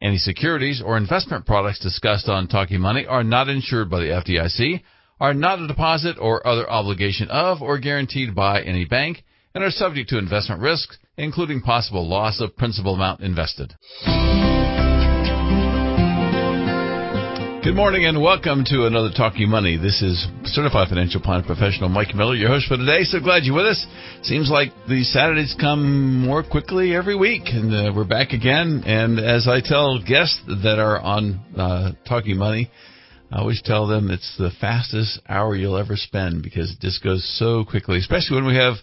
Any securities or investment products discussed on Talking Money are not insured by the FDIC, are not a deposit or other obligation of or guaranteed by any bank, and are subject to investment risks, including possible loss of principal amount invested. Good morning and welcome to another Talking Money. This is Certified Financial Planner Professional Mike Miller, your host for today. So glad you're with us. Seems like the Saturdays come more quickly every week, and uh, we're back again. And as I tell guests that are on uh, Talking Money, I always tell them it's the fastest hour you'll ever spend because it just goes so quickly, especially when we have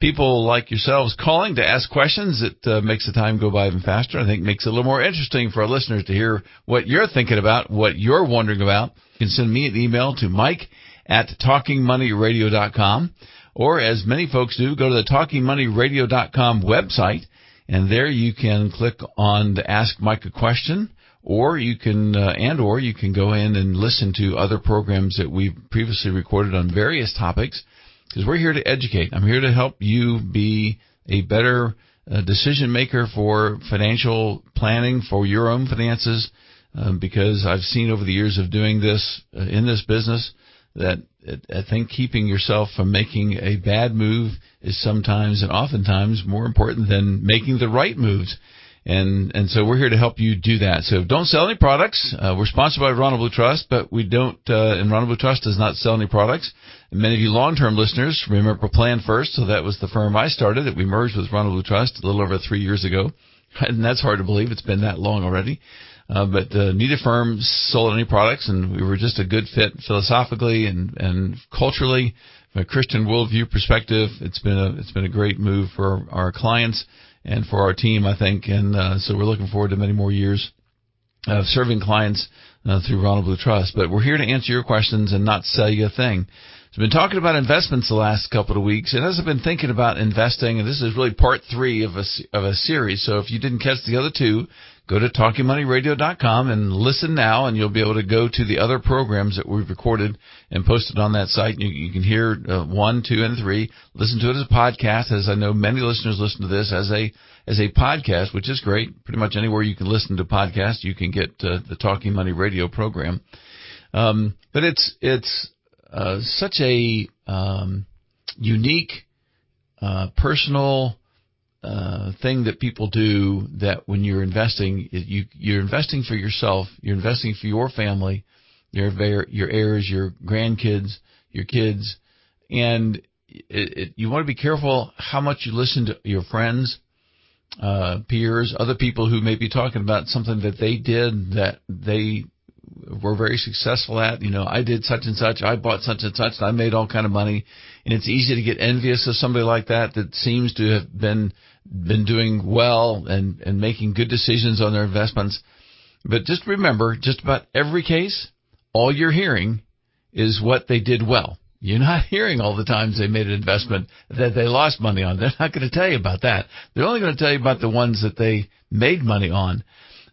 people like yourselves calling to ask questions. It uh, makes the time go by even faster. I think makes it a little more interesting for our listeners to hear what you're thinking about, what you're wondering about. You can send me an email to mike at talkingmoneyradio.com or as many folks do, go to the talkingmoneyradio.com website and there you can click on the ask Mike a question or you can uh, and or you can go in and listen to other programs that we've previously recorded on various topics because we're here to educate. I'm here to help you be a better uh, decision maker for financial planning for your own finances um, because I've seen over the years of doing this uh, in this business that I think keeping yourself from making a bad move is sometimes and oftentimes more important than making the right moves and and so we're here to help you do that. So don't sell any products. Uh, we're sponsored by Ronald Blue Trust, but we don't. Uh, and Ronald Blue Trust does not sell any products. And many of you long-term listeners remember Plan First, so that was the firm I started. That we merged with Ronald Blue Trust a little over three years ago, and that's hard to believe. It's been that long already. Uh, but uh, neither firm sold any products, and we were just a good fit philosophically and and culturally, from a Christian worldview perspective. It's been a it's been a great move for our clients and for our team, I think. And uh, so we're looking forward to many more years of serving clients uh, through Ronald Blue Trust. But we're here to answer your questions and not sell you a thing. So I've been talking about investments the last couple of weeks, and as I've been thinking about investing, and this is really part three of a of a series. So if you didn't catch the other two, go to talkingmoneyradio.com and listen now, and you'll be able to go to the other programs that we've recorded and posted on that site. You, you can hear uh, one, two, and three. Listen to it as a podcast, as I know many listeners listen to this as a as a podcast, which is great. Pretty much anywhere you can listen to podcasts, you can get uh, the Talking Money Radio program. Um, but it's it's uh, such a um, unique, uh, personal uh, thing that people do that when you're investing, you you're investing for yourself, you're investing for your family, your your heirs, your grandkids, your kids, and it, it, you want to be careful how much you listen to your friends, uh, peers, other people who may be talking about something that they did that they were very successful at. You know, I did such and such, I bought such and such, and I made all kind of money. And it's easy to get envious of somebody like that that seems to have been been doing well and, and making good decisions on their investments. But just remember, just about every case, all you're hearing is what they did well. You're not hearing all the times they made an investment that they lost money on. They're not going to tell you about that. They're only going to tell you about the ones that they made money on.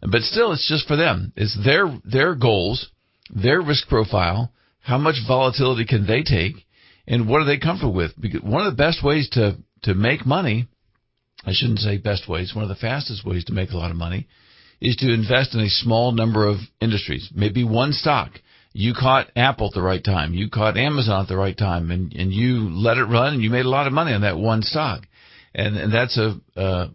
But still, it's just for them. It's their, their goals, their risk profile, how much volatility can they take, and what are they comfortable with? Because one of the best ways to, to make money I shouldn't say best ways, one of the fastest ways to make a lot of money is to invest in a small number of industries, maybe one stock. You caught Apple at the right time. You caught Amazon at the right time and, and you let it run and you made a lot of money on that one stock. And, and that's a, uh,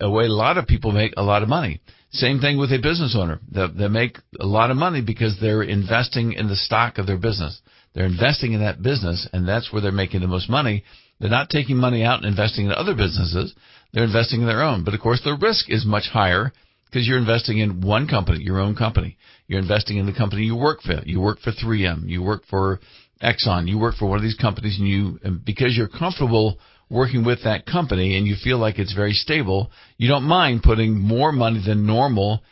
a way a lot of people make a lot of money. Same thing with a business owner. They, they make a lot of money because they're investing in the stock of their business. They're investing in that business and that's where they're making the most money they're not taking money out and investing in other businesses. They're investing in their own. But of course, the risk is much higher because you're investing in one company, your own company. You're investing in the company you work for. You work for 3M. You work for Exxon. You work for one of these companies and you, and because you're comfortable working with that company and you feel like it's very stable, you don't mind putting more money than normal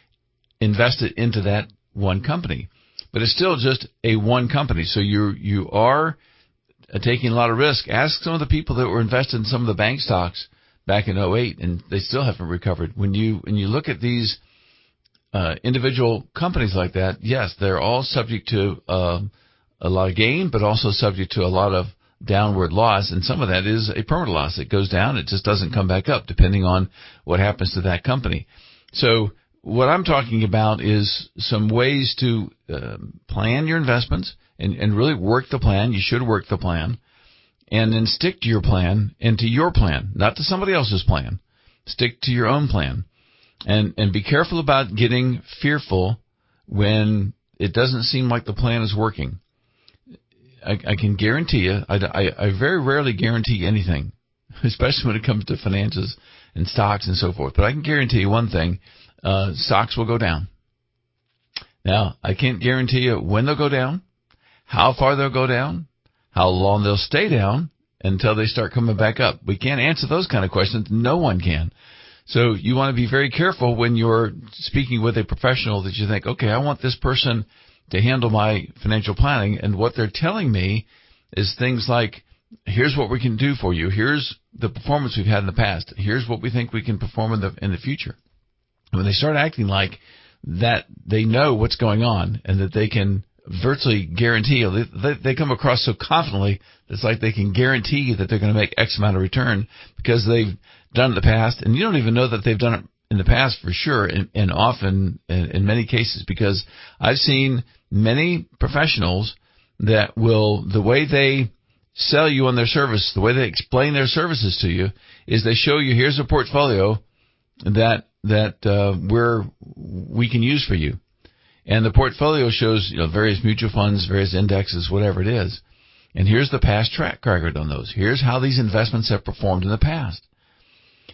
invested into that one company. but it's still just a one company. So you you are taking a lot of risk. Ask some of the people that were invested in some of the bank stocks back in 08 and they still haven't recovered. When you when you look at these uh, individual companies like that, yes, they're all subject to uh, a lot of gain, but also subject to a lot of downward loss, and some of that is a permanent loss. It goes down, it just doesn't come back up, depending on what happens to that company. So what I'm talking about is some ways to uh, plan your investments and, and really work the plan. You should work the plan and then stick to your plan and to your plan, not to somebody else's plan. Stick to your own plan and, and be careful about getting fearful when it doesn't seem like the plan is working. I, I can guarantee you, I, I, I very rarely guarantee anything, especially when it comes to finances and stocks and so forth. But I can guarantee you one thing uh, stocks will go down. Now, I can't guarantee you when they'll go down, how far they'll go down, how long they'll stay down until they start coming back up. We can't answer those kind of questions. No one can. So you want to be very careful when you're speaking with a professional that you think, okay, I want this person to handle my financial planning. And what they're telling me is things like, here's what we can do for you. Here's the performance we've had in the past. Here's what we think we can perform in the, in the future. When they start acting like that they know what's going on and that they can virtually guarantee, they, they come across so confidently, it's like they can guarantee you that they're going to make X amount of return because they've done it in the past. And you don't even know that they've done it in the past for sure and, and often in, in many cases because I've seen many professionals that will, the way they sell you on their service, the way they explain their services to you is they show you here's a portfolio that that uh, we're we can use for you, and the portfolio shows you know various mutual funds, various indexes, whatever it is, and here's the past track record on those. Here's how these investments have performed in the past,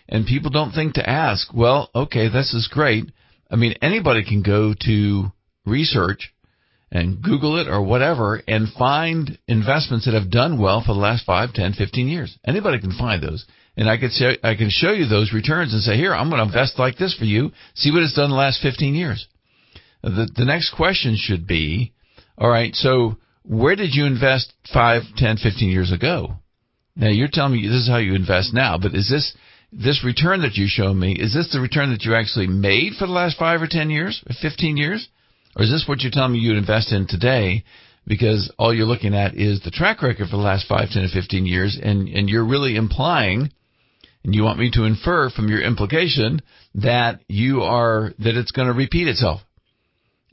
and people don't think to ask. Well, okay, this is great. I mean, anybody can go to research and Google it or whatever and find investments that have done well for the last 5, 10, 15 years. Anybody can find those. And I could say, I can show you those returns and say, here, I'm going to invest like this for you. See what it's done the last 15 years. The, the next question should be, all right, so where did you invest 5, 10, 15 years ago? Now you're telling me this is how you invest now, but is this, this return that you show me, is this the return that you actually made for the last 5 or 10 years, or 15 years? Or is this what you're telling me you'd invest in today? Because all you're looking at is the track record for the last 5, 10, or 15 years, and, and you're really implying, and you want me to infer from your implication that you are, that it's going to repeat itself.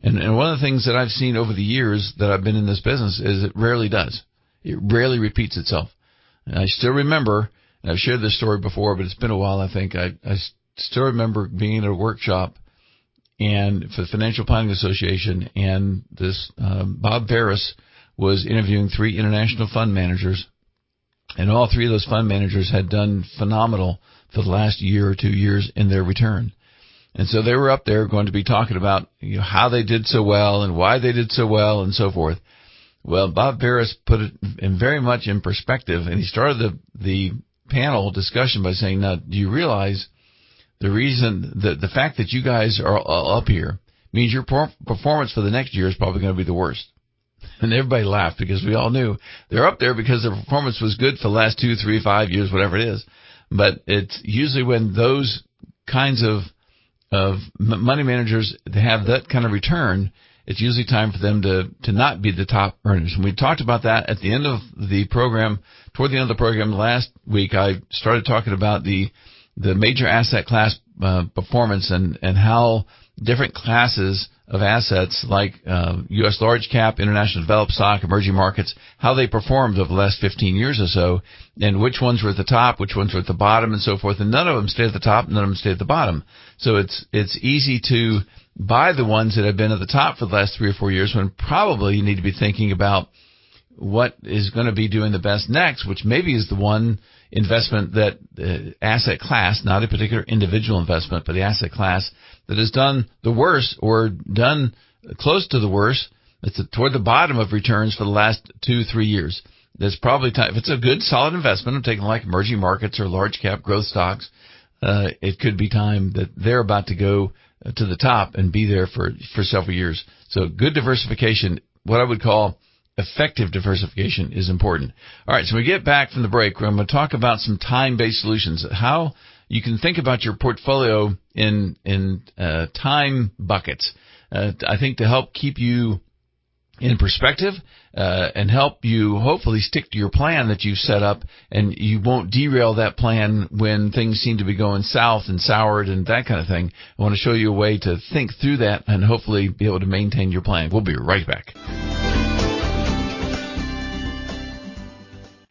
And, and one of the things that I've seen over the years that I've been in this business is it rarely does. It rarely repeats itself. And I still remember, and I've shared this story before, but it's been a while, I think. I, I still remember being at a workshop and for the Financial Planning Association, and this um, Bob Veres was interviewing three international fund managers, and all three of those fund managers had done phenomenal for the last year or two years in their return. And so they were up there going to be talking about you know, how they did so well and why they did so well and so forth. Well, Bob Veres put it in very much in perspective, and he started the the panel discussion by saying, "Now, do you realize the reason that the fact that you guys are up here means your performance for the next year is probably going to be the worst. And everybody laughed because we all knew they're up there because their performance was good for the last two, three, five years, whatever it is. But it's usually when those kinds of of money managers to have that kind of return, it's usually time for them to to not be the top earners. And we talked about that at the end of the program. Toward the end of the program last week, I started talking about the the major asset class uh, performance and, and how different classes of assets like uh, U.S. large cap, international developed stock, emerging markets, how they performed over the last 15 years or so, and which ones were at the top, which ones were at the bottom, and so forth. And none of them stayed at the top, none of them stayed at the bottom. So it's it's easy to buy the ones that have been at the top for the last three or four years when probably you need to be thinking about what is going to be doing the best next, which maybe is the one investment that uh, asset class, not a particular individual investment, but the asset class that has done the worst or done close to the worst. It's toward the bottom of returns for the last two, three years. There's probably time, if it's a good, solid investment, I'm taking like emerging markets or large cap growth stocks, uh, it could be time that they're about to go to the top and be there for, for several years. So good diversification, what I would call effective diversification is important. All right. So we get back from the break. I'm going to talk about some time-based solutions. How you can think about your portfolio in, in, uh, time buckets. Uh, I think to help keep you in perspective uh, and help you hopefully stick to your plan that you've set up and you won't derail that plan when things seem to be going south and soured and that kind of thing. I want to show you a way to think through that and hopefully be able to maintain your plan. We'll be right back.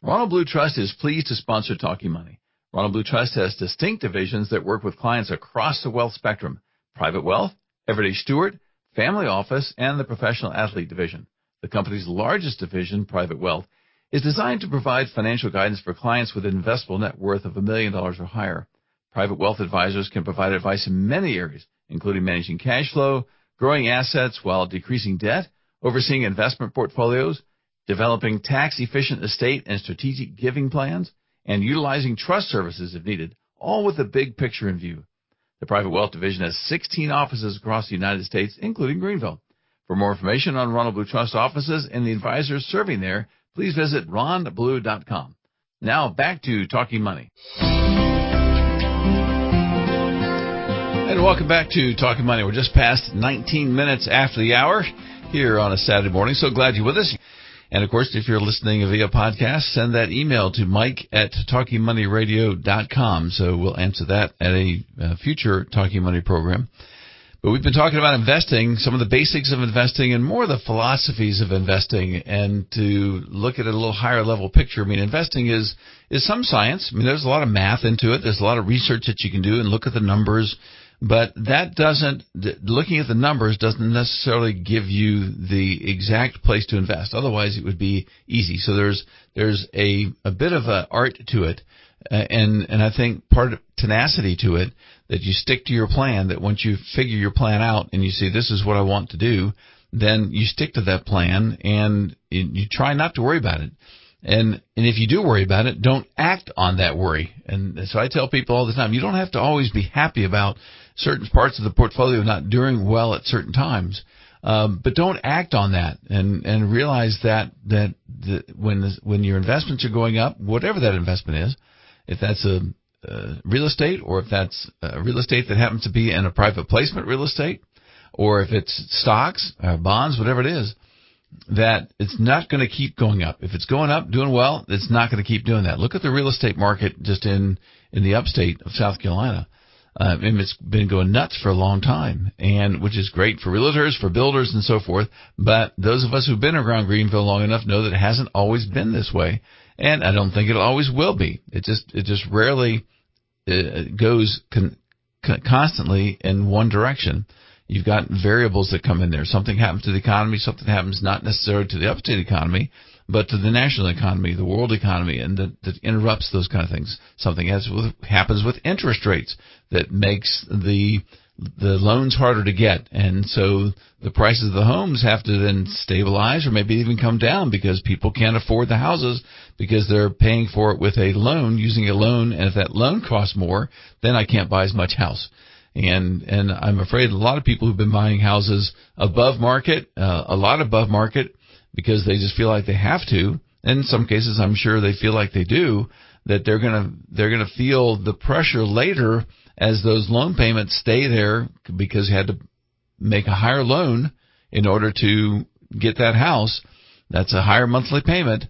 Ronald Blue Trust is pleased to sponsor Talking Money. Ronald Blue Trust has distinct divisions that work with clients across the wealth spectrum. Private wealth, everyday steward, family office, and the professional athlete division. The company's largest division, Private Wealth, is designed to provide financial guidance for clients with an investable net worth of a million dollars or higher. Private wealth advisors can provide advice in many areas, including managing cash flow, growing assets while decreasing debt, overseeing investment portfolios, developing tax efficient estate and strategic giving plans, and utilizing trust services if needed, all with the big picture in view. The Private Wealth Division has 16 offices across the United States, including Greenville. For more information on Ronald Blue Trust offices and the advisors serving there, please visit ronblue.com. Now back to Talking Money. And welcome back to Talking Money. We're just past 19 minutes after the hour here on a Saturday morning. So glad you're with us. And of course, if you're listening via podcast, send that email to mike at talkingmoneyradio.com. So we'll answer that at a, a future Talking Money program. But we've been talking about investing, some of the basics of investing and more of the philosophies of investing and to look at a little higher level picture. I mean, investing is, is some science. I mean, there's a lot of math into it. There's a lot of research that you can do and look at the numbers but that doesn't, looking at the numbers doesn't necessarily give you the exact place to invest. Otherwise, it would be easy. So there's, there's a, a bit of an art to it. Uh, and, and I think part of tenacity to it that you stick to your plan, that once you figure your plan out and you see this is what I want to do, then you stick to that plan and you try not to worry about it. And and if you do worry about it, don't act on that worry. And so I tell people all the time, you don't have to always be happy about certain parts of the portfolio not doing well at certain times. Um, but don't act on that and, and realize that, that when, when your investments are going up, whatever that investment is, if that's a, uh, real estate or if that's uh, real estate that happens to be in a private placement real estate or if it's stocks, or bonds, whatever it is, that it's not going to keep going up. If it's going up, doing well, it's not going to keep doing that. Look at the real estate market just in, in the upstate of South Carolina. Uh, and it's been going nuts for a long time, and which is great for realtors, for builders, and so forth. But those of us who've been around Greenville long enough know that it hasn't always been this way, and I don't think it always will be. It just it just rarely uh, goes con- con- constantly in one direction. You've got variables that come in there. Something happens to the economy, something happens not necessarily to the upstate economy, but to the national economy, the world economy, and that, that interrupts those kind of things. Something has with, happens with interest rates that makes the the loans harder to get, and so the prices of the homes have to then stabilize or maybe even come down because people can't afford the houses because they're paying for it with a loan, using a loan, and if that loan costs more, then I can't buy as much house. And and I'm afraid a lot of people who've been buying houses above market, uh, a lot above market, because they just feel like they have to. And in some cases, I'm sure they feel like they do that they're gonna they're gonna feel the pressure later as those loan payments stay there because you had to make a higher loan in order to get that house. That's a higher monthly payment,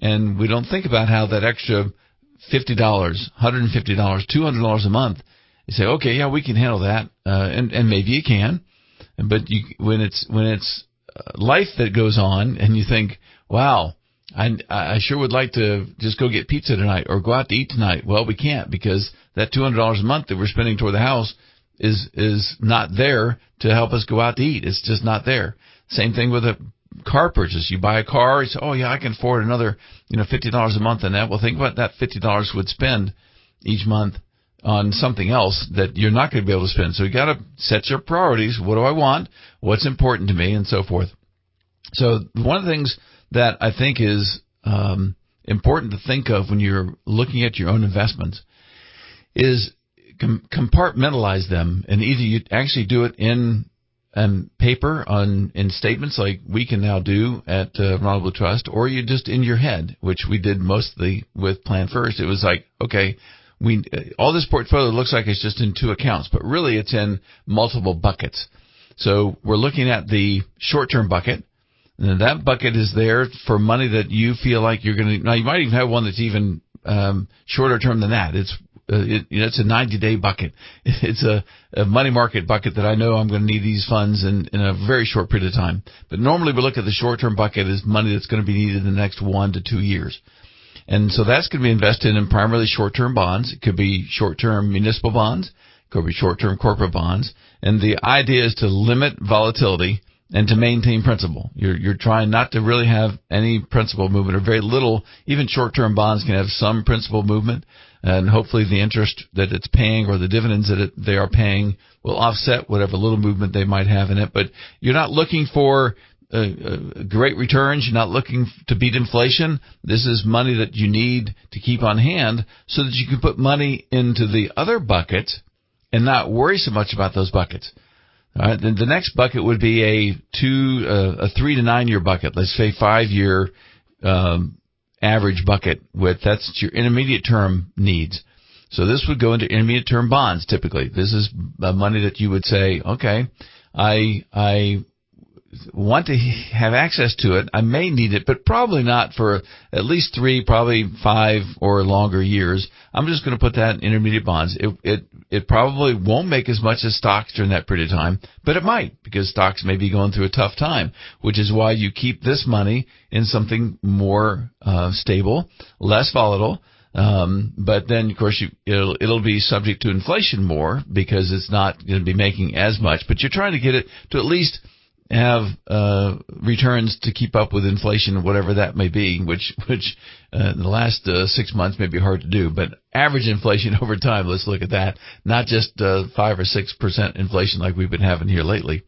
and we don't think about how that extra fifty dollars, hundred and fifty dollars, two hundred dollars a month you say, okay, yeah, we can handle that, uh, and and maybe you can, but you when it's when it's life that goes on, and you think, wow, I I sure would like to just go get pizza tonight or go out to eat tonight. Well, we can't because that two hundred dollars a month that we're spending toward the house is is not there to help us go out to eat. It's just not there. Same thing with a car purchase. You buy a car, you say, oh yeah, I can afford another, you know, fifty dollars a month on that. Well, think about that fifty dollars would spend each month on something else that you're not going to be able to spend. So you got to set your priorities. What do I want? What's important to me, and so forth. So one of the things that I think is um, important to think of when you're looking at your own investments is com- compartmentalize them, and either you actually do it in um, paper on in statements like we can now do at uh, Ronald Blue Trust, or you just in your head, which we did mostly with Plan First. It was like, okay, we uh, all this portfolio looks like it's just in two accounts, but really it's in multiple buckets. So we're looking at the short-term bucket. And that bucket is there for money that you feel like you're going to. Now you might even have one that's even um, shorter term than that. It's uh, it, you know, it's a 90 day bucket. It's a, a money market bucket that I know I'm going to need these funds in, in a very short period of time. But normally we look at the short term bucket as money that's going to be needed in the next one to two years. And so that's going to be invested in primarily short term bonds. It could be short term municipal bonds. It could be short term corporate bonds. And the idea is to limit volatility and to maintain principal. You're, you're trying not to really have any principal movement or very little. Even short term bonds can have some principal movement and hopefully the interest that it's paying or the dividends that it, they are paying will offset whatever little movement they might have in it. But you're not looking for uh, uh, great returns. You're not looking to beat inflation. This is money that you need to keep on hand so that you can put money into the other bucket and not worry so much about those buckets. All right, then the next bucket would be a two, uh, a three to nine year bucket. Let's say five year um, average bucket with that's your intermediate term needs. So this would go into intermediate term bonds typically. This is money that you would say, okay, I I want to have access to it. I may need it, but probably not for at least three, probably five or longer years. I'm just going to put that in intermediate bonds. It, it, it probably won't make as much as stocks during that period of time, but it might because stocks may be going through a tough time, which is why you keep this money in something more uh, stable, less volatile. Um, but then, of course, you, it'll, it'll be subject to inflation more because it's not going to be making as much. But you're trying to get it to at least have uh, returns to keep up with inflation, whatever that may be, which which uh, the last uh, six months may be hard to do. But average inflation over time, let's look at that, not just uh, five or six percent inflation like we've been having here lately.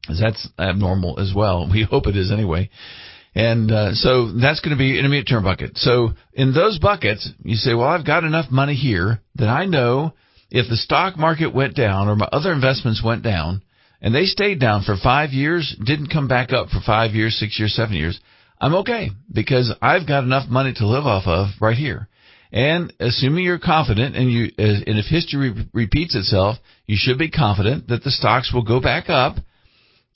Because that's abnormal as well. We hope it is anyway. And uh, so that's going to be intermediate term bucket. So in those buckets, you say, well, I've got enough money here that I know if the stock market went down or my other investments went down, and they stayed down for five years, didn't come back up for five years, six years, seven years, I'm okay because I've got enough money to live off of right here. And assuming you're confident, and you, uh, and if history repeats itself, you should be confident that the stocks will go back up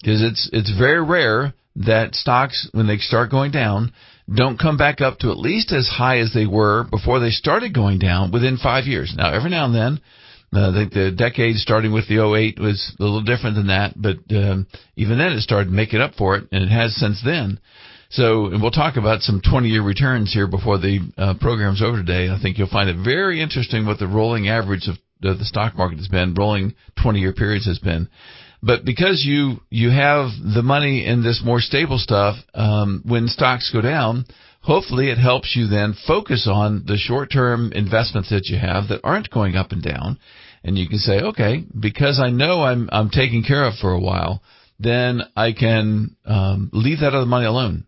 because it's it's very rare that stocks when they start going down don't come back up to at least as high as they were before they started going down within five years. Now, every now and then uh, think the decade starting with the 08 was a little different than that, but um, even then it started making up for it, and it has since then. So, and we'll talk about some 20-year returns here before the uh, program's over today. I think you'll find it very interesting what the rolling average of the, the stock market has been, rolling 20-year periods has been. But because you you have the money in this more stable stuff, um, when stocks go down, hopefully it helps you then focus on the short-term investments that you have that aren't going up and down and you can say, okay, because I know I'm I'm taken care of for a while, then I can um, leave that other money alone.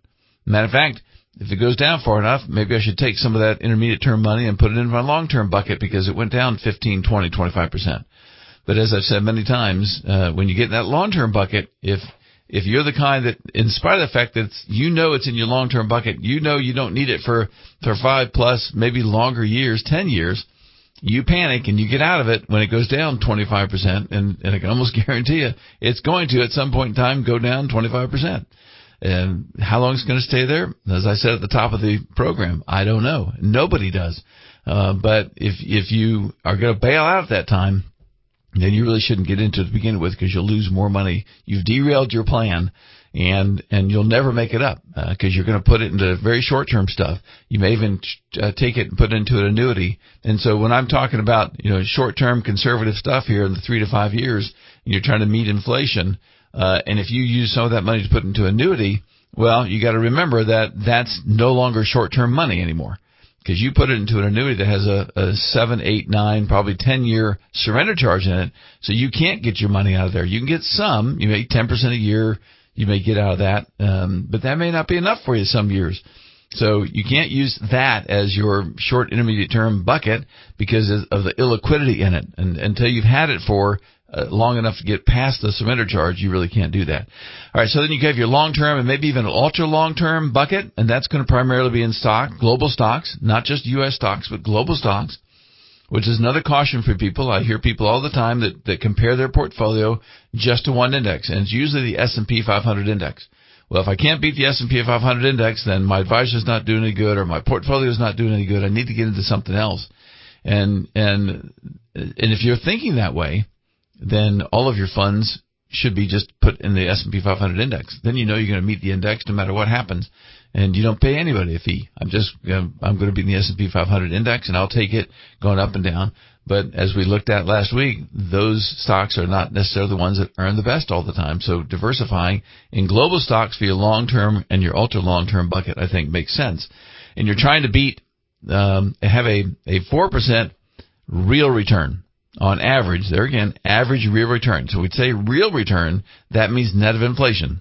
Matter of fact, if it goes down far enough, maybe I should take some of that intermediate term money and put it in my long term bucket because it went down 15, 20, 25 percent. But as I've said many times, uh, when you get in that long term bucket, if if you're the kind that, in spite of the fact that you know it's in your long term bucket, you know you don't need it for for five plus, maybe longer years, ten years you panic and you get out of it when it goes down 25%, and, and I can almost guarantee you it's going to at some point in time go down 25%. And how long it's going to stay there? As I said at the top of the program, I don't know. Nobody does. Uh, but if if you are going to bail out at that time, then you really shouldn't get into it to begin with because you'll lose more money. You've derailed your plan and and you'll never make it up because uh, you're going to put it into very short term stuff. You may even uh, take it and put it into an annuity. And so when I'm talking about you know short term conservative stuff here in the three to five years, and you're trying to meet inflation, uh, and if you use some of that money to put into annuity, well, you got to remember that that's no longer short term money anymore because you put it into an annuity that has a, a seven, eight, nine, probably ten year surrender charge in it, so you can't get your money out of there. You can get some, you make ten percent a year, you may get out of that, um, but that may not be enough for you some years. So you can't use that as your short intermediate term bucket because of the illiquidity in it. And until you've had it for uh, long enough to get past the surrender charge, you really can't do that. All right, so then you have your long term and maybe even an ultra long term bucket, and that's going to primarily be in stock, global stocks, not just U.S. stocks, but global stocks, which is another caution for people. I hear people all the time that, that compare their portfolio just to one index, and it's usually the S&P 500 index. Well, if I can't beat the S&P 500 index, then my advisor's not doing any good, or my portfolio's not doing any good. I need to get into something else. And and and if you're thinking that way, then all of your funds should be just put in the S&P 500 index. Then you know you're going to meet the index no matter what happens, and you don't pay anybody a fee. I'm just I'm going to be in the S&P 500 index, and I'll take it going up and down. But as we looked at last week, those stocks are not necessarily the ones that earn the best all the time. So diversifying in global stocks for your long term and your ultra long term bucket, I think makes sense. And you're trying to beat um, have a a four percent real return on average, there again, average real return. So we'd say real return, that means net of inflation.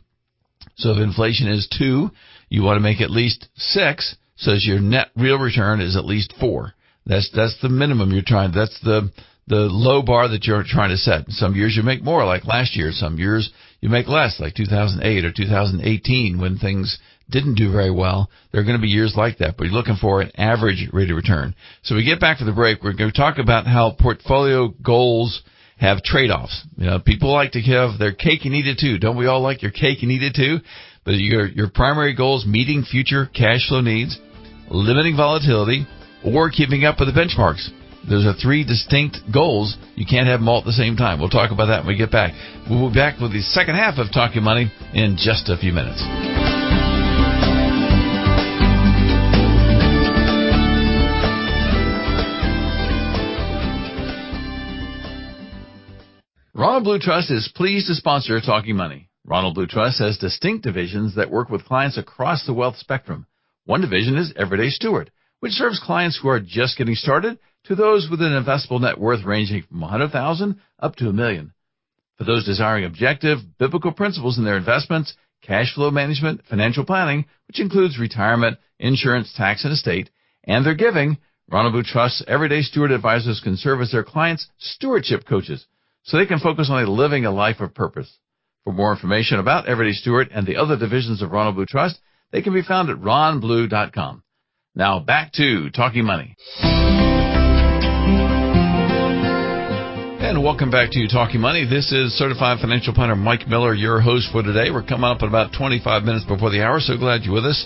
So if inflation is two, you want to make at least six, so that your net real return is at least four. That's that's the minimum you're trying. That's the the low bar that you're trying to set. Some years you make more, like last year. Some years you make less, like 2008 or 2018, when things didn't do very well. There are going to be years like that, but you're looking for an average rate of return. So we get back to the break. We're going to talk about how portfolio goals have trade-offs. You know, people like to have their cake and eat it too. Don't we all like your cake and eat it too? But your your primary goals meeting future cash flow needs, limiting volatility, or keeping up with the benchmarks. Those are three distinct goals. You can't have them all at the same time. We'll talk about that when we get back. We'll be back with the second half of Talking Money in just a few minutes. Ronald Blue Trust is pleased to sponsor Talking Money. Ronald Blue Trust has distinct divisions that work with clients across the wealth spectrum. One division is Everyday Steward, which serves clients who are just getting started to those with an investable net worth ranging from 100,000 up to a million. For those desiring objective, biblical principles in their investments, cash flow management, financial planning, which includes retirement, insurance, tax, and estate, and their giving, Ronald Blue Trust's Everyday Steward advisors can serve as their clients' stewardship coaches so they can focus on living a life of purpose. For more information about Everyday Steward and the other divisions of Ronald Blue Trust, they can be found at ronblue.com. Now back to Talking Money. And welcome back to Talking Money. This is Certified Financial Planner Mike Miller, your host for today. We're coming up at about 25 minutes before the hour, so glad you're with us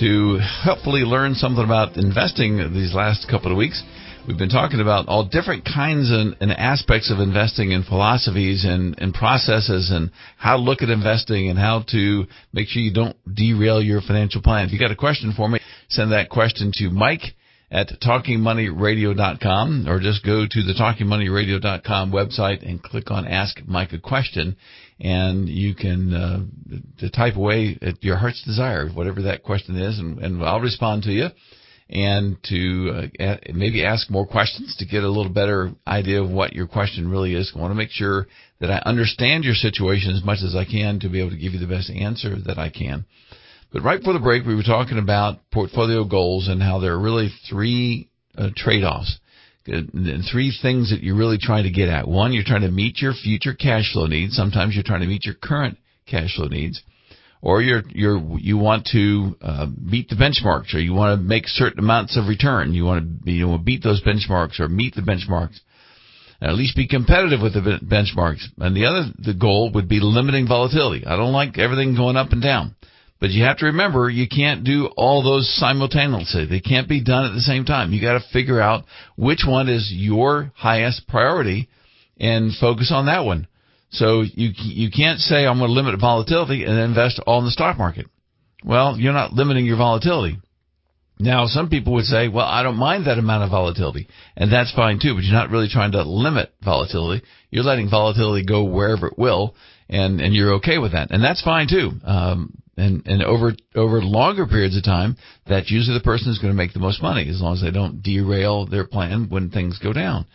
to hopefully learn something about investing these last couple of weeks. We've been talking about all different kinds and, and aspects of investing and philosophies and, and processes and how to look at investing and how to make sure you don't derail your financial plan. If you got a question for me, send that question to Mike at talkingmoneyradio.com or just go to the talkingmoneyradio.com website and click on ask Mike a question and you can uh, type away at your heart's desire whatever that question is and, and I'll respond to you and to uh, maybe ask more questions to get a little better idea of what your question really is. I want to make sure that I understand your situation as much as I can to be able to give you the best answer that I can. But right before the break, we were talking about portfolio goals and how there are really three uh, trade-offs and three things that you're really trying to get at. One, you're trying to meet your future cash flow needs. Sometimes you're trying to meet your current cash flow needs or you're you're you want to uh, beat the benchmarks, or you want to make certain amounts of return. You want to you know beat those benchmarks or meet the benchmarks, and at least be competitive with the benchmarks. And the other the goal would be limiting volatility. I don't like everything going up and down, but you have to remember you can't do all those simultaneously. They can't be done at the same time. You got to figure out which one is your highest priority and focus on that one. So you you can't say I'm going to limit volatility and invest all in the stock market. Well, you're not limiting your volatility. Now, some people would say, well, I don't mind that amount of volatility, and that's fine too, but you're not really trying to limit volatility. You're letting volatility go wherever it will, and, and you're okay with that. And that's fine too. Um, And and over over longer periods of time, that's usually the person who's going to make the most money as long as they don't derail their plan when things go down.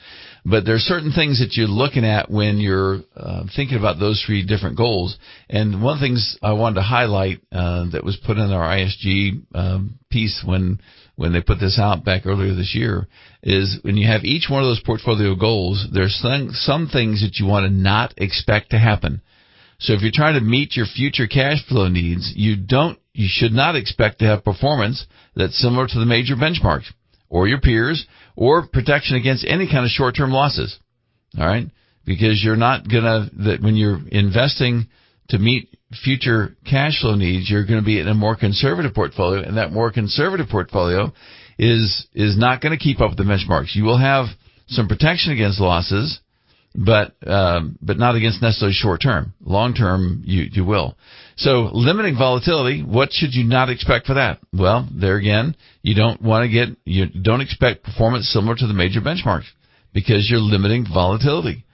But there are certain things that you're looking at when you're uh, thinking about those three different goals. And one of the things I wanted to highlight uh, that was put in our ISG um, piece when when they put this out back earlier this year is when you have each one of those portfolio goals, there's some, some things that you want to not expect to happen. So if you're trying to meet your future cash flow needs, you don't, you should not expect to have performance that's similar to the major benchmarks or your peers or protection against any kind of short-term losses. All right? Because you're not gonna, that when you're investing to meet future cash flow needs, you're going to be in a more conservative portfolio, and that more conservative portfolio is is not going to keep up with the benchmarks. You will have some protection against losses, but um, but not against necessarily short term. Long term, you you will. So limiting volatility. What should you not expect for that? Well, there again, you don't want to get you don't expect performance similar to the major benchmarks because you're limiting volatility.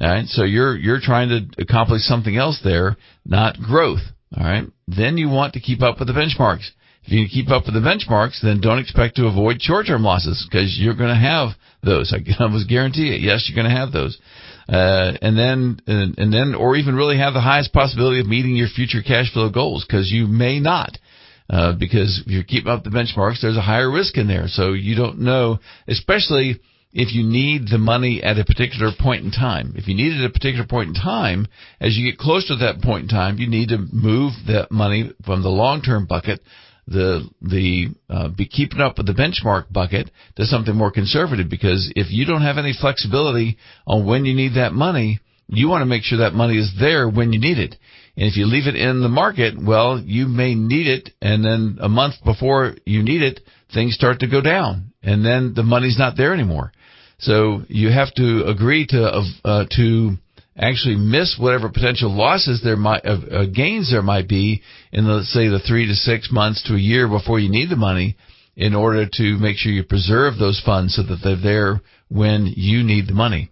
All right, so you're you're trying to accomplish something else there, not growth. All right, then you want to keep up with the benchmarks. If you keep up with the benchmarks, then don't expect to avoid short-term losses because you're going to have those. I can almost guarantee it. Yes, you're going to have those. Uh, and then, and, and then, or even really have the highest possibility of meeting your future cash flow goals because you may not. Uh, because if you're keeping up the benchmarks, there's a higher risk in there. So you don't know, especially if you need the money at a particular point in time. If you need it at a particular point in time, as you get close to that point in time, you need to move that money from the long-term bucket, the the uh, be keeping up with the benchmark bucket, to something more conservative. Because if you don't have any flexibility on when you need that money, you want to make sure that money is there when you need it. And if you leave it in the market, well, you may need it, and then a month before you need it, things start to go down, and then the money's not there anymore. So you have to agree to uh, to actually miss whatever potential losses there might uh, uh, gains there might be in the say the three to six months to a year before you need the money in order to make sure you preserve those funds so that they're there when you need the money.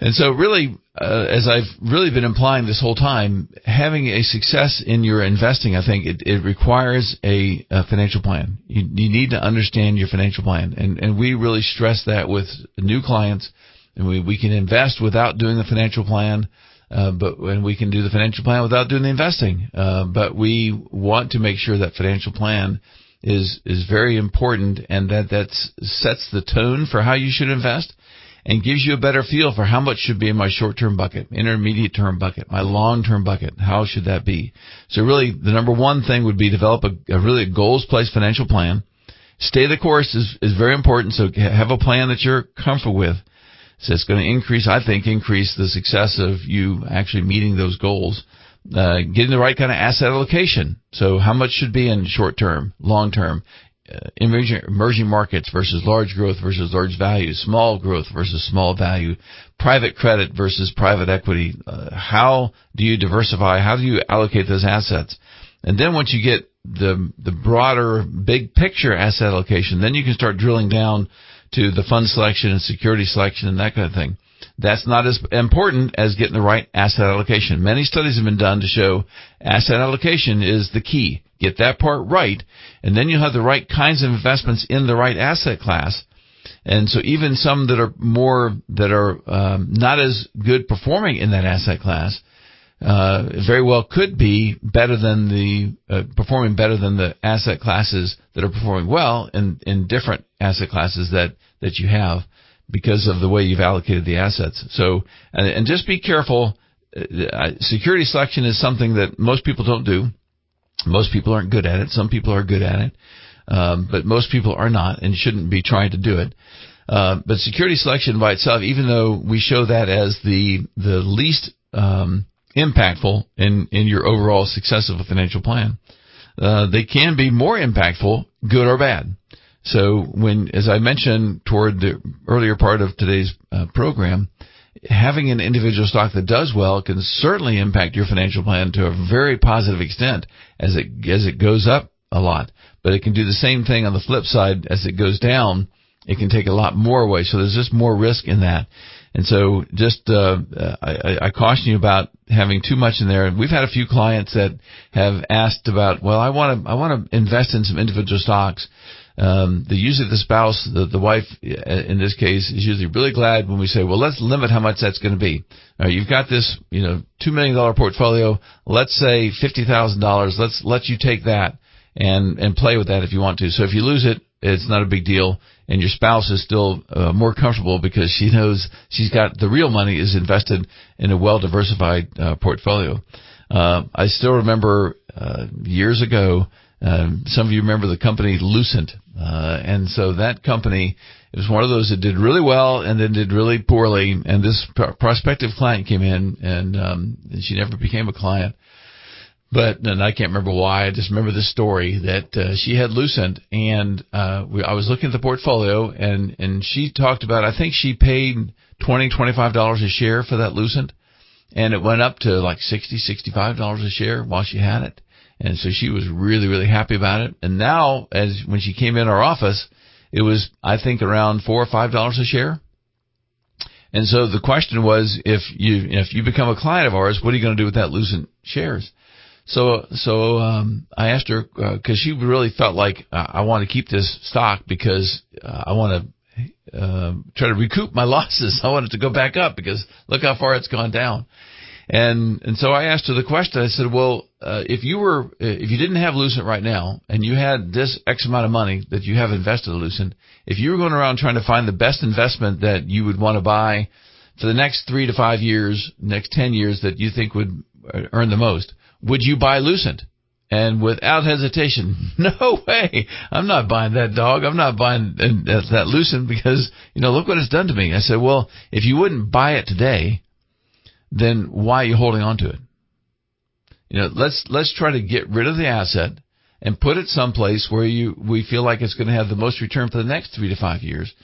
And so, really, uh, as I've really been implying this whole time, having a success in your investing, I think it, it requires a, a, financial plan. You, you, need to understand your financial plan, and and we really stress that with new clients. And we we can invest without doing the financial plan, uh, but when we can do the financial plan without doing the investing. Uh, but we want to make sure that financial plan is is very important, and that that sets the tone for how you should invest and gives you a better feel for how much should be in my short-term bucket, intermediate term bucket, my long-term bucket. How should that be? So really, the number one thing would be develop a, a really goals-based financial plan. Stay the course is, is very important. So have a plan that you're comfortable with. So it's going to increase, I think, increase the success of you actually meeting those goals. Uh, getting the right kind of asset allocation. So how much should be in short term, long term? uh, emerging, emerging markets versus large growth versus large value, small growth versus small value, private credit versus private equity. Uh, how do you diversify? How do you allocate those assets? And then once you get the the broader big picture asset allocation, then you can start drilling down to the fund selection and security selection and that kind of thing. That's not as important as getting the right asset allocation. Many studies have been done to show asset allocation is the key. Get that part right, and then you'll have the right kinds of investments in the right asset class. And so even some that are more, that are um, not as good performing in that asset class, uh, very well could be better than the uh, performing better than the asset classes that are performing well in in different asset classes that that you have because of the way you've allocated the assets. So and, and just be careful. Uh, security selection is something that most people don't do. Most people aren't good at it. Some people are good at it, um, but most people are not and shouldn't be trying to do it. Uh, but security selection by itself, even though we show that as the the least um, impactful in in your overall success of a financial plan, uh, they can be more impactful, good or bad. So when, as I mentioned toward the earlier part of today's uh, program, having an individual stock that does well can certainly impact your financial plan to a very positive extent as it as it goes up a lot. But it can do the same thing on the flip side as it goes down. It can take a lot more away. So there's just more risk in that. And so just, uh, I, I caution you about having too much in there. We've had a few clients that have asked about, well, I want to, I want to invest in some individual stocks. Um, the usually the spouse, the, the wife in this case is usually really glad when we say, well, let's limit how much that's going to be. Right, you've got this, you know, two million dollar portfolio. Let's say fifty thousand dollars. Let's let you take that and and play with that if you want to. So if you lose it, it's not a big deal, and your spouse is still uh, more comfortable because she knows she's got the real money is invested in a well diversified uh, portfolio. Uh, I still remember uh, years ago. Um, some of you remember the company Lucent, uh, and so that company it was one of those that did really well and then did really poorly. And this pr- prospective client came in, and, um, and she never became a client but and I can't remember why. I just remember the story that uh, she had Lucent, and uh, we, I was looking at the portfolio, and and she talked about. I think she paid twenty twenty five dollars a share for that Lucent, and it went up to like sixty sixty five dollars a share while she had it, and so she was really really happy about it. And now, as when she came in our office, it was I think around four or five dollars a share. And so the question was, if you if you become a client of ours, what are you going to do with that Lucent shares? So, so um, I asked her because uh, she really felt like uh, I want to keep this stock because uh, I want to uh, try to recoup my losses. I want it to go back up because look how far it's gone down. And and so I asked her the question. I said, well, uh, if you were if you didn't have Lucent right now and you had this X amount of money that you have invested in Lucent, if you were going around trying to find the best investment that you would want to buy for the next three to five years, next ten years that you think would uh, earn the most, would you buy Lucent? And without hesitation, no way. I'm not buying that dog. I'm not buying that Lucent because, you know, look what it's done to me. I said, well, if you wouldn't buy it today, then why are you holding on to it? You know, let's, let's try to get rid of the asset and put it someplace where you, we feel like it's going to have the most return for the next three to five years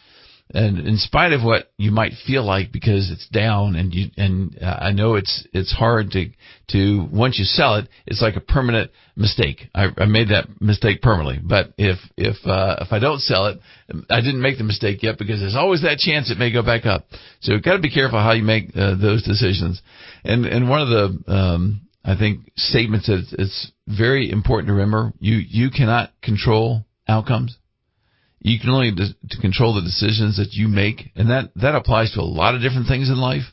and in spite of what you might feel like because it's down and you and uh, I know it's it's hard to to once you sell it it's like a permanent mistake. I, I made that mistake permanently, but if if uh, if I don't sell it, I didn't make the mistake yet because there's always that chance it may go back up. So you've got to be careful how you make uh, those decisions. And and one of the um, I think statements that it's very important to remember you you cannot control outcomes you can only to control the decisions that you make, and that that applies to a lot of different things in life.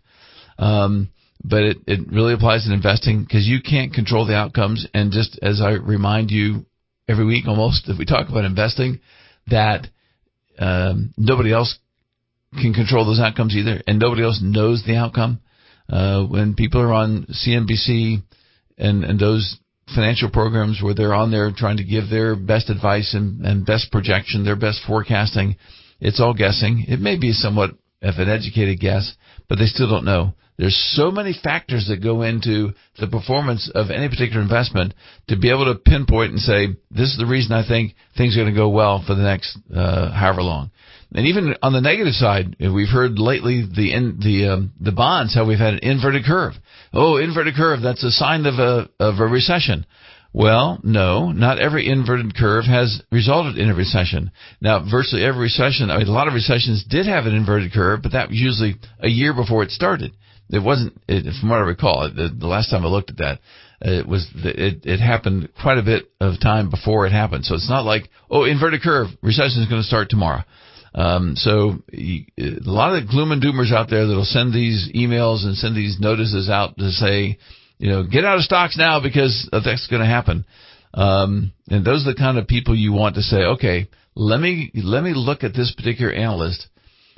Um, but it, it really applies in investing because you can't control the outcomes. And just as I remind you every week, almost if we talk about investing, that um, nobody else can control those outcomes either, and nobody else knows the outcome. Uh, when people are on CNBC and and those financial programs where they're on there trying to give their best advice and, and best projection, their best forecasting. It's all guessing. It may be somewhat of an educated guess, but they still don't know. There's so many factors that go into the performance of any particular investment to be able to pinpoint and say, this is the reason I think things are going to go well for the next uh, however long. And even on the negative side, we've heard lately the in, the um, the bonds how we've had an inverted curve. Oh, inverted curve, that's a sign of a of a recession. Well, no, not every inverted curve has resulted in a recession. Now, virtually every recession, I mean, a lot of recessions did have an inverted curve, but that was usually a year before it started. It wasn't, it, from what I recall, the, the last time I looked at that, it was it it happened quite a bit of time before it happened. So it's not like oh inverted curve recession is going to start tomorrow. Um, so a lot of the gloom and doomers out there that'll send these emails and send these notices out to say, you know, get out of stocks now because that's going to happen. Um, and those are the kind of people you want to say, okay, let me let me look at this particular analyst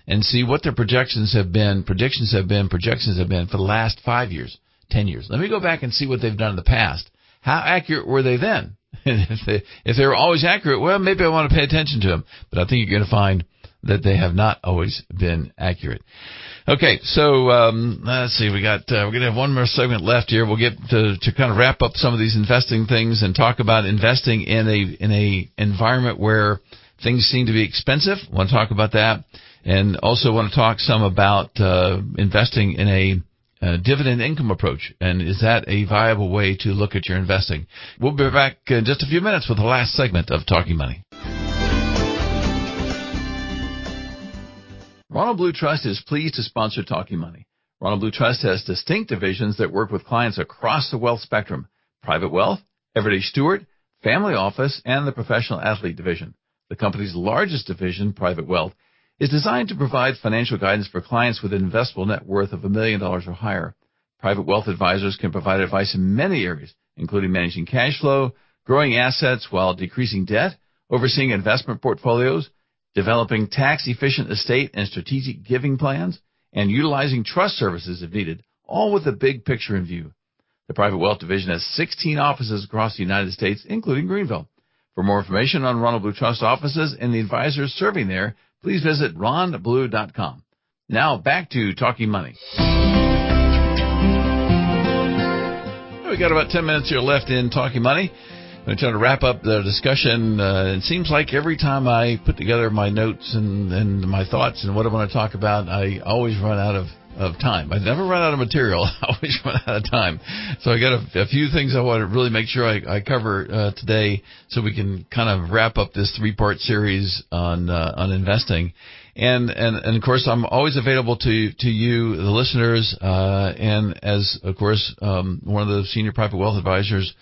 and see what their projections have been, predictions have been, projections have been for the last five years, ten years. Let me go back and see what they've done in the past. How accurate were they then? if they if they were always accurate, well, maybe I want to pay attention to them. But I think you're going to find that they have not always been accurate. Okay, so um, let's see. We got uh, we're going to have one more segment left here. We'll get to, to kind of wrap up some of these investing things and talk about investing in a in a environment where things seem to be expensive. I want to talk about that, and also want to talk some about uh, investing in a uh, dividend income approach, and is that a viable way to look at your investing? We'll be back in just a few minutes with the last segment of Talking Money. Ronald Blue Trust is pleased to sponsor Talking Money. Ronald Blue Trust has distinct divisions that work with clients across the wealth spectrum. Private wealth, everyday steward, family office, and the professional athlete division. The company's largest division, private wealth, is designed to provide financial guidance for clients with an investable net worth of a million dollars or higher. Private wealth advisors can provide advice in many areas, including managing cash flow, growing assets while decreasing debt, overseeing investment portfolios, developing tax efficient estate and strategic giving plans, and utilizing trust services if needed, all with a big picture in view. The Private Wealth Division has 16 offices across the United States, including Greenville. For more information on Ronald Blue Trust offices and the advisors serving there, please visit ronblue.com. Now back to Talking Money. We got about 10 minutes here left in Talking Money. I'm going to try to wrap up the discussion. Uh, it seems like every time I put together my notes and, and my thoughts and what I want to talk about, I always run out of of time. I never run out of material. I always run out of time. So I got a, a few things I want to really make sure I, I cover uh, today, so we can kind of wrap up this three part series on uh, on investing. And, and and of course I'm always available to to you the listeners uh, and as of course um, one of the senior private wealth advisors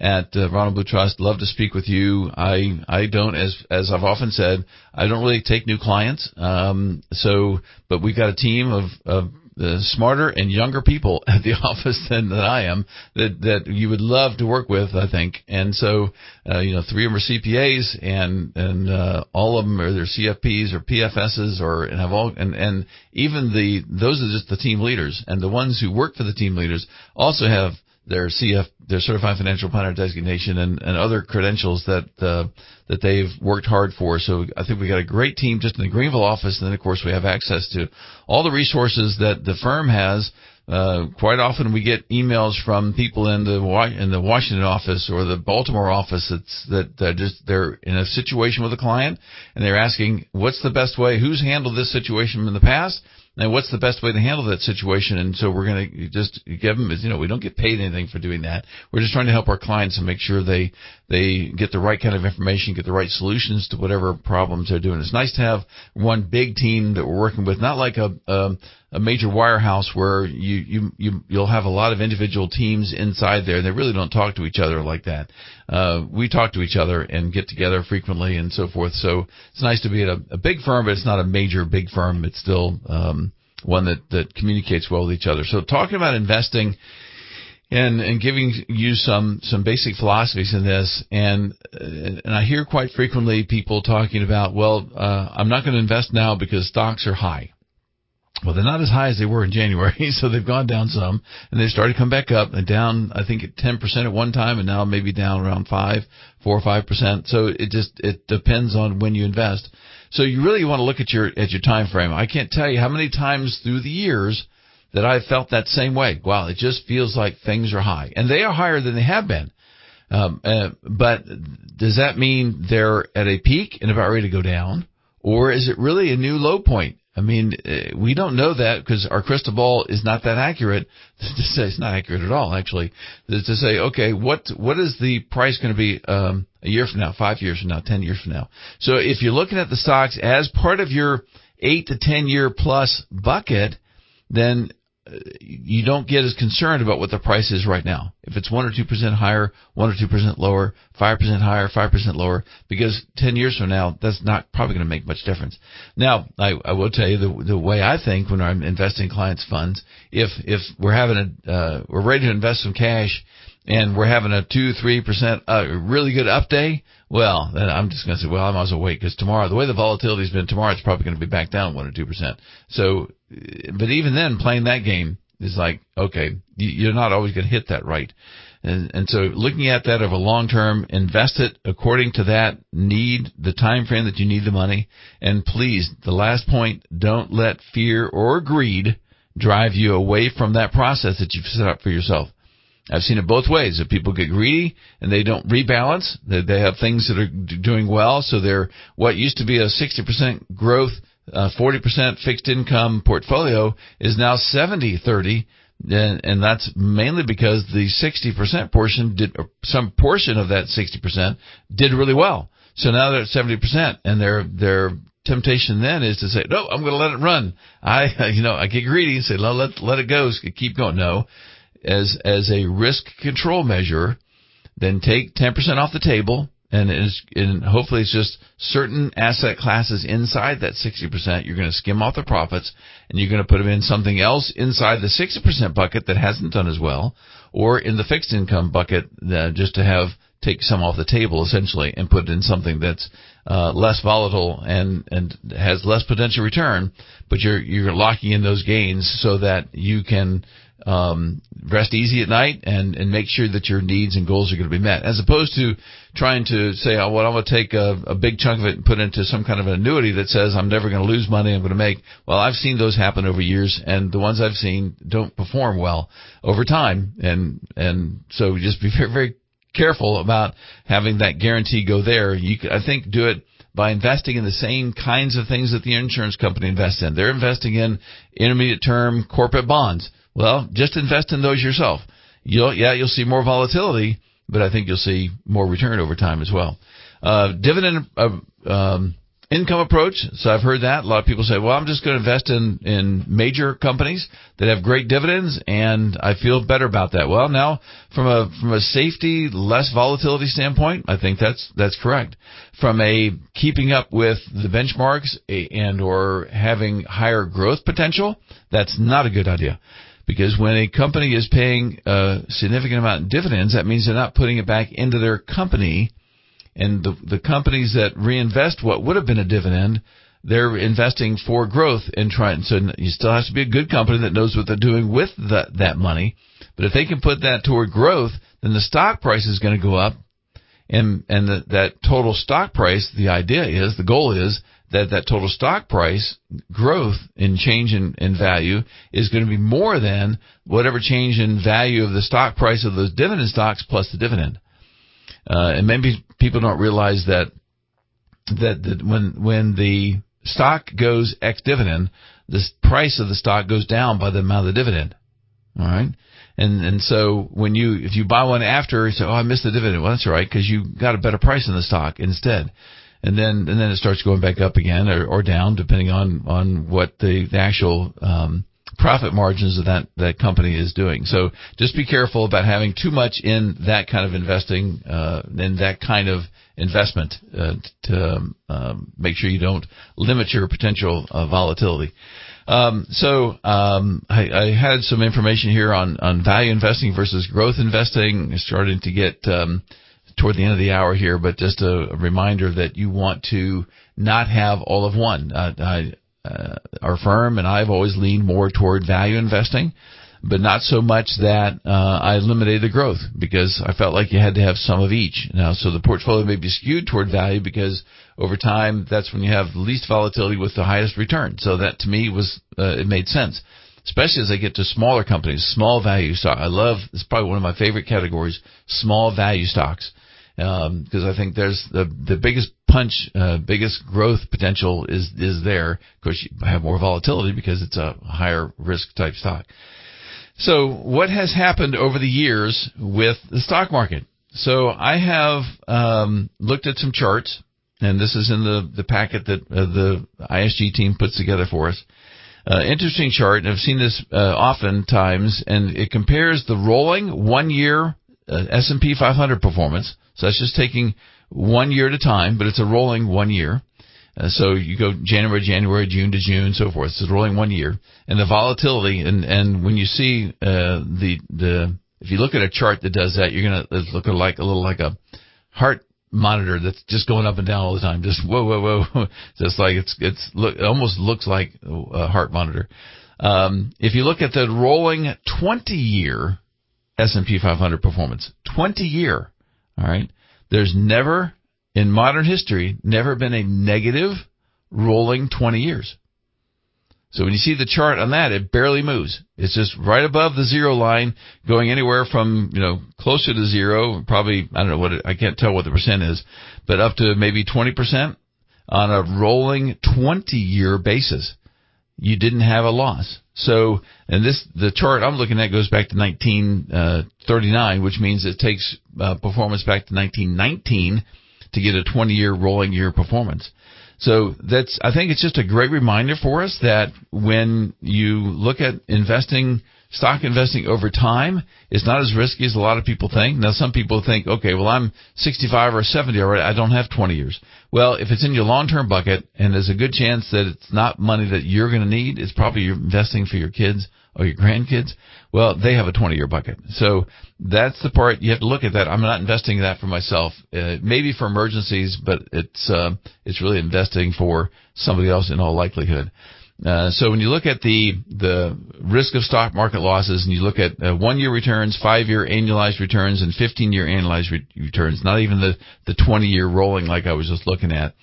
at uh, Ronald Blue Trust. Love to speak with you. I I don't as as I've often said I don't really take new clients. Um, so but we've got a team of of the smarter and younger people at the office than, than I am that that you would love to work with, I think. And so, uh, you know, three of them are CPAs, and and uh, all of them are either CFPs or PFSs, or and have all and and even the those are just the team leaders, and the ones who work for the team leaders also have their CF, their Certified Financial Planner designation, and, and other credentials that uh, that they've worked hard for. So I think we've got a great team just in the Greenville office, and then of course we have access to all the resources that the firm has. Uh, quite often we get emails from people in the in the Washington office or the Baltimore office that's, that that just they're in a situation with a client and they're asking what's the best way, who's handled this situation in the past, and what's the best way to handle that situation? And so we're going to just give them, you know, we don't get paid anything for doing that. We're just trying to help our clients and make sure they, they get the right kind of information, get the right solutions to whatever problems they're doing. It's nice to have one big team that we're working with, not like a, a, a major wirehouse where you, you, you, you'll have a lot of individual teams inside there. And they really don't talk to each other like that. Uh, we talk to each other and get together frequently and so forth. So it's nice to be at a, a big firm, but it's not a major big firm. It's still, um, one that, that communicates well with each other. So talking about investing and, and giving you some, some basic philosophies in this. And, and I hear quite frequently people talking about, well, uh, I'm not going to invest now because stocks are high. Well, they're not as high as they were in January, so they've gone down some, and they started to come back up and down. I think ten percent at one time, and now maybe down around five, four or five percent. So it just it depends on when you invest. So you really want to look at your at your time frame. I can't tell you how many times through the years that I've felt that same way. Wow, it just feels like things are high, and they are higher than they have been. Um, uh, but does that mean they're at a peak and about ready to go down, or is it really a new low point? I mean, uh, we don't know that because our crystal ball is not that accurate to say it's not accurate at all. Actually, to say, okay, what what is the price going to be um, a year from now, five years from now, ten years from now? So if you're looking at the stocks as part of your eight to ten year plus bucket, then you don't get as concerned about what the price is right now. If it's one or two percent higher, one or two percent lower, five percent higher, five percent lower, because ten years from now, that's not probably going to make much difference. Now, I, I will tell you the the way I think when I'm investing clients' funds, if if we're having a uh, we're ready to invest some cash and we're having a two, three percent, uh, really good up day, well, then I'm just going to say, well, I might as well wait because tomorrow, the way the volatility's been, tomorrow it's probably going to be back down one or two percent. So, but even then, playing that game is like, okay, you're not always going to hit that right. And, and so looking at that over long term, invest it according to that need, the time frame that you need the money. And please, the last point, don't let fear or greed drive you away from that process that you've set up for yourself. I've seen it both ways. If people get greedy and they don't rebalance, they, they have things that are doing well, so they're what used to be a 60% growth, uh, 40% fixed income portfolio is now 70-30, and, and that's mainly because the 60% portion did, some portion of that 60% did really well. So now they're at 70% and they're, they're temptation then is to say, no, I'm going to let it run. I, you know, I get greedy and say, let, let, let it go, keep going. No, as, as a risk control measure, then take 10% off the table and, it's, and hopefully it's just certain asset classes inside that 60%. You're going to skim off the profits and you're going to put them in something else inside the 60% bucket that hasn't done as well or in the fixed income bucket uh, just to have take some off the table essentially and put it in something that's uh, less volatile and and has less potential return, but you're you're locking in those gains so that you can um, rest easy at night and and make sure that your needs and goals are going to be met, as opposed to trying to say, oh, well, I'm going to take a, a big chunk of it and put it into some kind of an annuity that says I'm never going to lose money. I'm going to make. Well, I've seen those happen over years, and the ones I've seen don't perform well over time, and and so just be very very careful about having that guarantee go there. You could, I think, do it by investing in the same kinds of things that the insurance company invests in. They're investing in intermediate term corporate bonds. Well, just invest in those yourself. You'll, yeah, you'll see more volatility, but I think you'll see more return over time as well. Uh, dividend, uh, um, income approach. So I've heard that. A lot of people say, well, I'm just going to invest in, in major companies that have great dividends and I feel better about that. Well, now from a, from a safety, less volatility standpoint, I think that's, that's correct. From a keeping up with the benchmarks and or having higher growth potential, that's not a good idea. Because when a company is paying a significant amount in dividends, that means they're not putting it back into their company and the, the companies that reinvest what would have been a dividend, they're investing for growth and trying. So you still have to be a good company that knows what they're doing with that that money. But if they can put that toward growth, then the stock price is going to go up, and and the, that total stock price. The idea is the goal is that that total stock price growth in change in, in value is going to be more than whatever change in value of the stock price of those dividend stocks plus the dividend. Uh, and maybe people don't realize that that, that when when the stock goes ex dividend, the price of the stock goes down by the amount of the dividend. All right. And and so when you if you buy one after, you say, "Oh, I missed the dividend." Well, that's all right because you got a better price in the stock instead. And then and then it starts going back up again or, or down depending on on what the, the actual um, profit margins of that that company is doing. So just be careful about having too much in that kind of investing, uh, in that kind of investment uh, to um, make sure you don't limit your potential uh, volatility. Um, so um, I, I, had some information here on on value investing versus growth investing. Starting to get um, toward the end of the hour here, but just a, reminder that you want to not have all of one. Uh, I, uh, our firm and I've always leaned more toward value investing, but not so much that uh, I eliminated the growth because I felt like you had to have some of each. Now, so the portfolio may be skewed toward value because over time that's when you have the least volatility with the highest return. So that to me was uh, it made sense. Especially as I get to smaller companies, small value stock. I love, it's probably one of my favorite categories, small value stocks because um, I think there's the the biggest punch, uh, biggest growth potential is is there. Of course, you have more volatility because it's a higher risk type stock. So, what has happened over the years with the stock market? So, I have um, looked at some charts, and this is in the the packet that uh, the ISG team puts together for us. Uh, interesting chart, and I've seen this uh, oftentimes, and it compares the rolling one year uh, S&P 500 performance so that's just taking one year at a time, but it's a rolling one year. Uh, so you go January, January, June to June, so forth. It's a rolling one year, and the volatility, and and when you see uh, the the if you look at a chart that does that, you're gonna look like a little like a heart monitor that's just going up and down all the time. Just whoa, whoa, whoa, just like it's it's look it almost looks like a heart monitor. Um, if you look at the rolling 20 year S&P 500 performance, 20 year, all right. There's never in modern history never been a negative rolling 20 years. So when you see the chart on that, it barely moves. It's just right above the zero line, going anywhere from you know closer to zero, probably I don't know what it, I can't tell what the percent is, but up to maybe 20 percent on a rolling 20 year basis. You didn't have a loss. So, and this the chart I'm looking at goes back to 1939, uh, which means it takes uh, performance back to 1919 to get a 20 year rolling year performance. So that's, I think it's just a great reminder for us that when you look at investing, stock investing over time, is not as risky as a lot of people think. Now, some people think, okay, well, I'm 65 or 70 already. I don't have 20 years. Well, if it's in your long-term bucket and there's a good chance that it's not money that you're going to need, it's probably you're investing for your kids or your grandkids, well, they have a 20 year bucket. So that's the part you have to look at that. I'm not investing that for myself, uh, maybe for emergencies, but it's, uh, it's really investing for somebody else in all likelihood. Uh, so when you look at the the risk of stock market losses, and you look at uh, one year returns, five year annualized returns, and 15 year annualized re- returns, not even the the 20 year rolling like I was just looking at,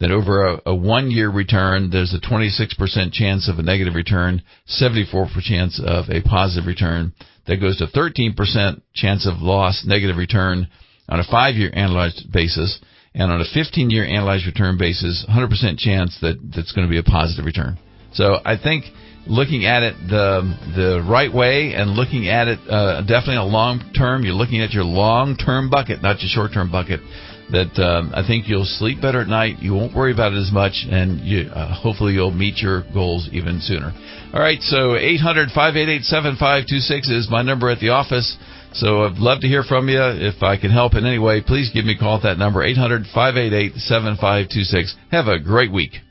that over a, a one year return, there's a 26% chance of a negative return, 74% chance of a positive return. That goes to 13% chance of loss, negative return on a five year analyzed basis. And on a 15 year analyzed return basis, 100% chance that that's going to be a positive return. So I think looking at it the the right way and looking at it uh, definitely a long term, you're looking at your long term bucket, not your short term bucket that um, I think you'll sleep better at night. You won't worry about it as much, and you, uh, hopefully you'll meet your goals even sooner. All right, so 800 588 7526 is my number at the office. So I'd love to hear from you. If I can help in any way, please give me a call at that number, 800 588 7526. Have a great week.